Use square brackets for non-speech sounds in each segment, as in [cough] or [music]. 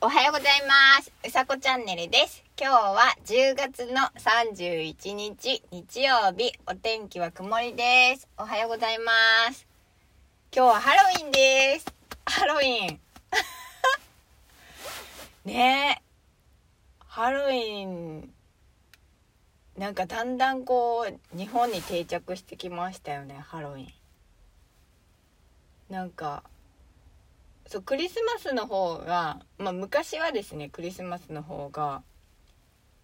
おはようございます。うさこチャンネルです。今日は10月の31日日曜日、お天気は曇りです。おはようございます。今日はハロウィンです。ハロウィン。[laughs] ねえ。ハロウィン、なんかだんだんこう、日本に定着してきましたよね、ハロウィン。なんか、そうクリスマスの方が、まあ、昔はですねクリスマスの方が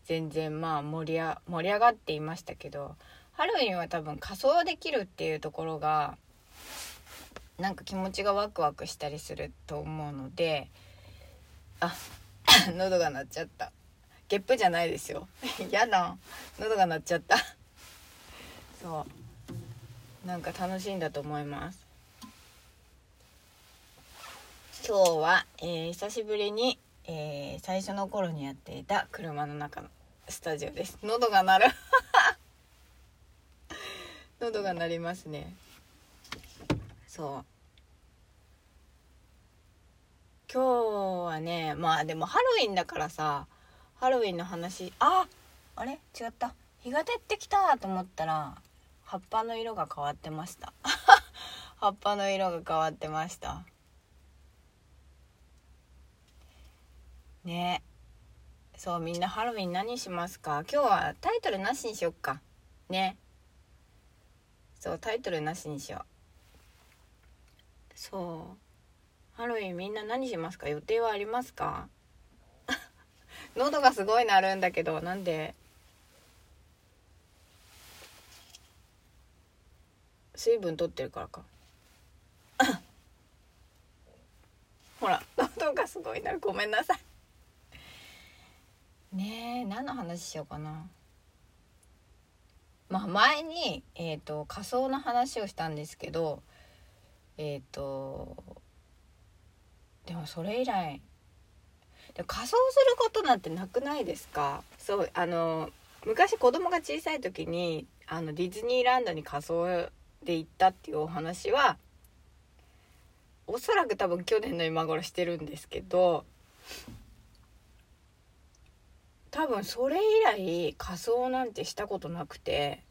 全然まあ盛りあ盛り上がっていましたけどハロウィンは多分仮装できるっていうところがなんか気持ちがワクワクしたりすると思うのであ [laughs] 喉が鳴っちゃった。ゲップじゃないですよ。[laughs] やだ。喉が鳴っちゃった。そう。なんか楽しいんだと思います。今日は、えー久しぶりに、えー最初の頃にやっていた車の中のスタジオです。喉が鳴る。[laughs] 喉が鳴りますね。そう。今日はねまあでもハロウィンだからさハロウィンの話ああれ？違った。日が照ってきたと思ったら葉っぱの色が変わってました。葉っぱの色が変わってました。[laughs] ね。そうみんなハロウィン何しますか？今日はタイトルなしにしよっか。ね。そうタイトルなしにしよう。そう。ハロウィンみんな何しますか？予定はありますか？[laughs] 喉がすごい鳴るんだけどなんで？水分取ってるからか。[laughs] ほら喉がすごいなる。ごめんなさい。ねえ何の話しようかな。まあ前に、えー、と仮装の話をしたんですけどえっ、とでもそれ以来で仮装することなんてなくないですか？そうあの昔子供が小さい時にあのディズニーランドに仮装で行ったっていうお話はおそらく多分去年の今頃してるんですけど多分それ以来仮装なんてしたことなくて。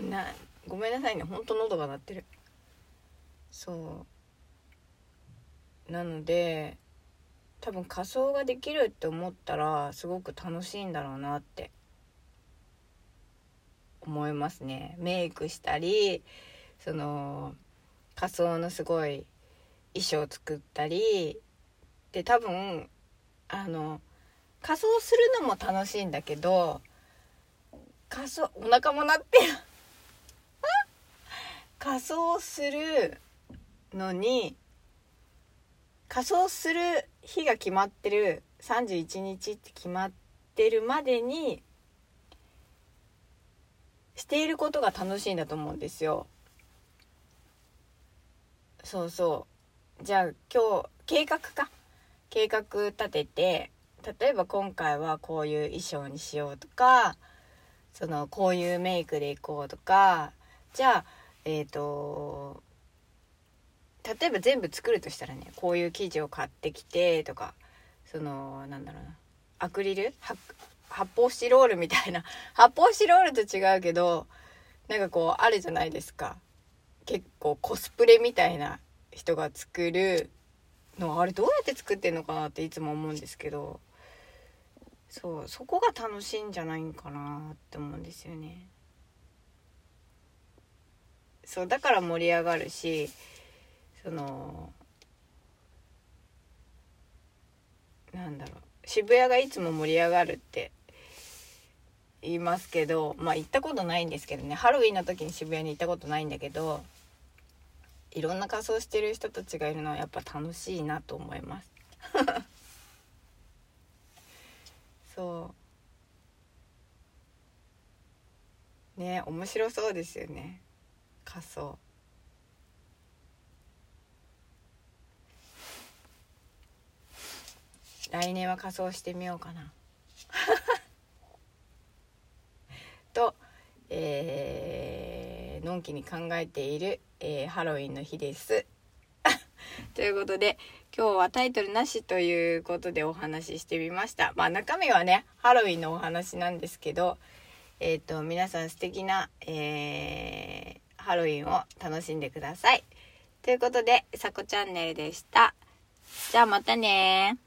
なごめんなさいね。ほんと喉が鳴ってる。そう。なので多分仮装ができるって思ったらすごく楽しいんだろうなって。思いますね。メイクしたりその仮装のすごい衣装作ったり。で多分あの仮装するのも楽しいんだけど仮装お腹も鳴ってる。[laughs] 仮装するのに仮装する日が決まってる31日って決まってるまでにしていることが楽しいんだと思うんですよ。そうそう。じゃあ今日計画か。計画立てて例えば今回はこういう衣装にしようとかそのこういうメイクでいこうとかじゃあえっ、と例えば全部作るとしたらねこういう生地を買ってきてとかそのなんだろうなアクリル発発泡スチロールみたいな [laughs] 発泡スチロールと違うけどなんかこうあるじゃないですか。結構コスプレみたいな人が作るのあれどうやって作ってんのかなっていつも思うんですけど。そうそこが楽しいんじゃないかなって思うんですよね。そうだから盛り上がるしそのなんだろう渋谷がいつも盛り上がるって言いますけどまあ行ったことないんですけどねハロウィンの時に渋谷に行ったことないんだけどいろんな仮装してる人たちがいるのはやっぱ楽しいなと思います [laughs] そう。ね面白そうですよね。仮装。来年は仮装してみようかな。[laughs] とえーのんきに考えている、えーハロウィンの日です。[laughs] ということで今日はタイトルなしということでお話ししてみました。まあ中身はねハロウィンのお話なんですけどえっ、ー、と皆さん素敵な、えー、ハロウィンを楽しんでください。ということでさこチャンネルでした。じゃあまたね